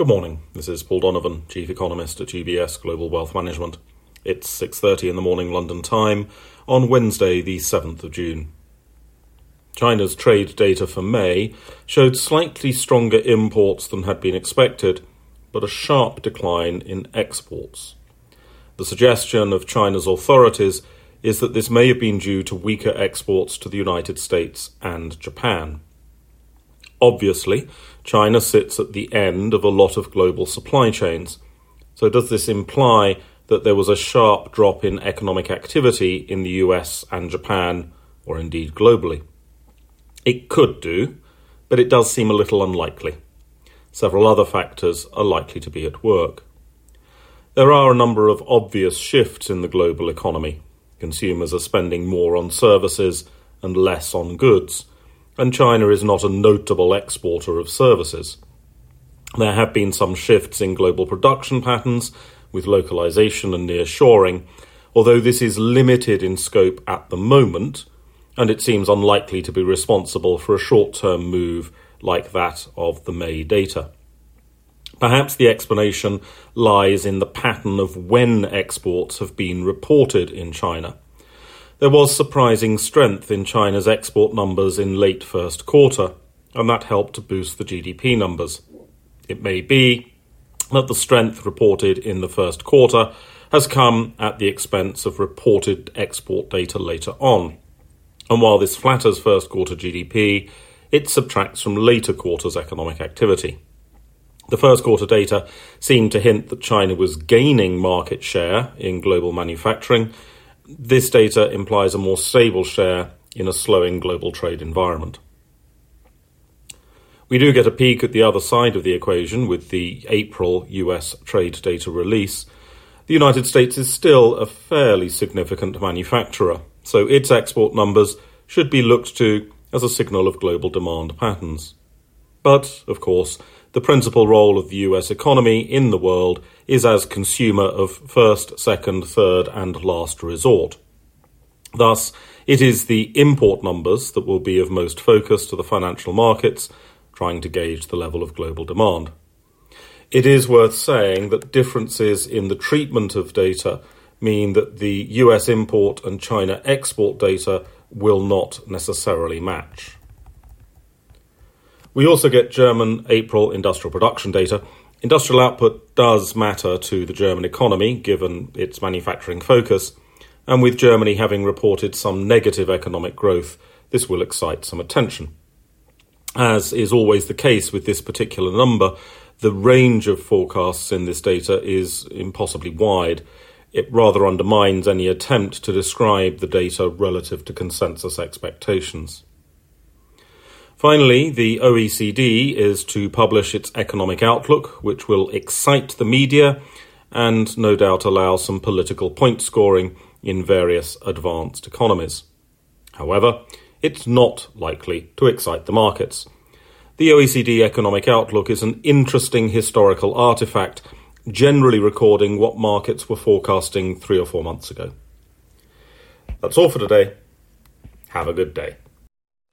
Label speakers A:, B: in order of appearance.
A: Good morning. This is Paul Donovan, Chief Economist at UBS Global Wealth Management. It's 6:30 in the morning London time on Wednesday, the 7th of June. China's trade data for May showed slightly stronger imports than had been expected, but a sharp decline in exports. The suggestion of China's authorities is that this may have been due to weaker exports to the United States and Japan. Obviously, China sits at the end of a lot of global supply chains. So, does this imply that there was a sharp drop in economic activity in the US and Japan, or indeed globally? It could do, but it does seem a little unlikely. Several other factors are likely to be at work. There are a number of obvious shifts in the global economy. Consumers are spending more on services and less on goods and China is not a notable exporter of services. There have been some shifts in global production patterns with localization and nearshoring, although this is limited in scope at the moment, and it seems unlikely to be responsible for a short term move like that of the May data. Perhaps the explanation lies in the pattern of when exports have been reported in China. There was surprising strength in China's export numbers in late first quarter, and that helped to boost the GDP numbers. It may be that the strength reported in the first quarter has come at the expense of reported export data later on. And while this flatters first quarter GDP, it subtracts from later quarters' economic activity. The first quarter data seemed to hint that China was gaining market share in global manufacturing, this data implies a more stable share in a slowing global trade environment. We do get a peek at the other side of the equation with the April US trade data release. The United States is still a fairly significant manufacturer, so its export numbers should be looked to as a signal of global demand patterns. But, of course, the principal role of the US economy in the world is as consumer of first, second, third, and last resort. Thus, it is the import numbers that will be of most focus to the financial markets, trying to gauge the level of global demand. It is worth saying that differences in the treatment of data mean that the US import and China export data will not necessarily match. We also get German April industrial production data. Industrial output does matter to the German economy, given its manufacturing focus, and with Germany having reported some negative economic growth, this will excite some attention. As is always the case with this particular number, the range of forecasts in this data is impossibly wide. It rather undermines any attempt to describe the data relative to consensus expectations. Finally, the OECD is to publish its economic outlook, which will excite the media and no doubt allow some political point scoring in various advanced economies. However, it's not likely to excite the markets. The OECD economic outlook is an interesting historical artifact, generally recording what markets were forecasting three or four months ago. That's all for today. Have a good day.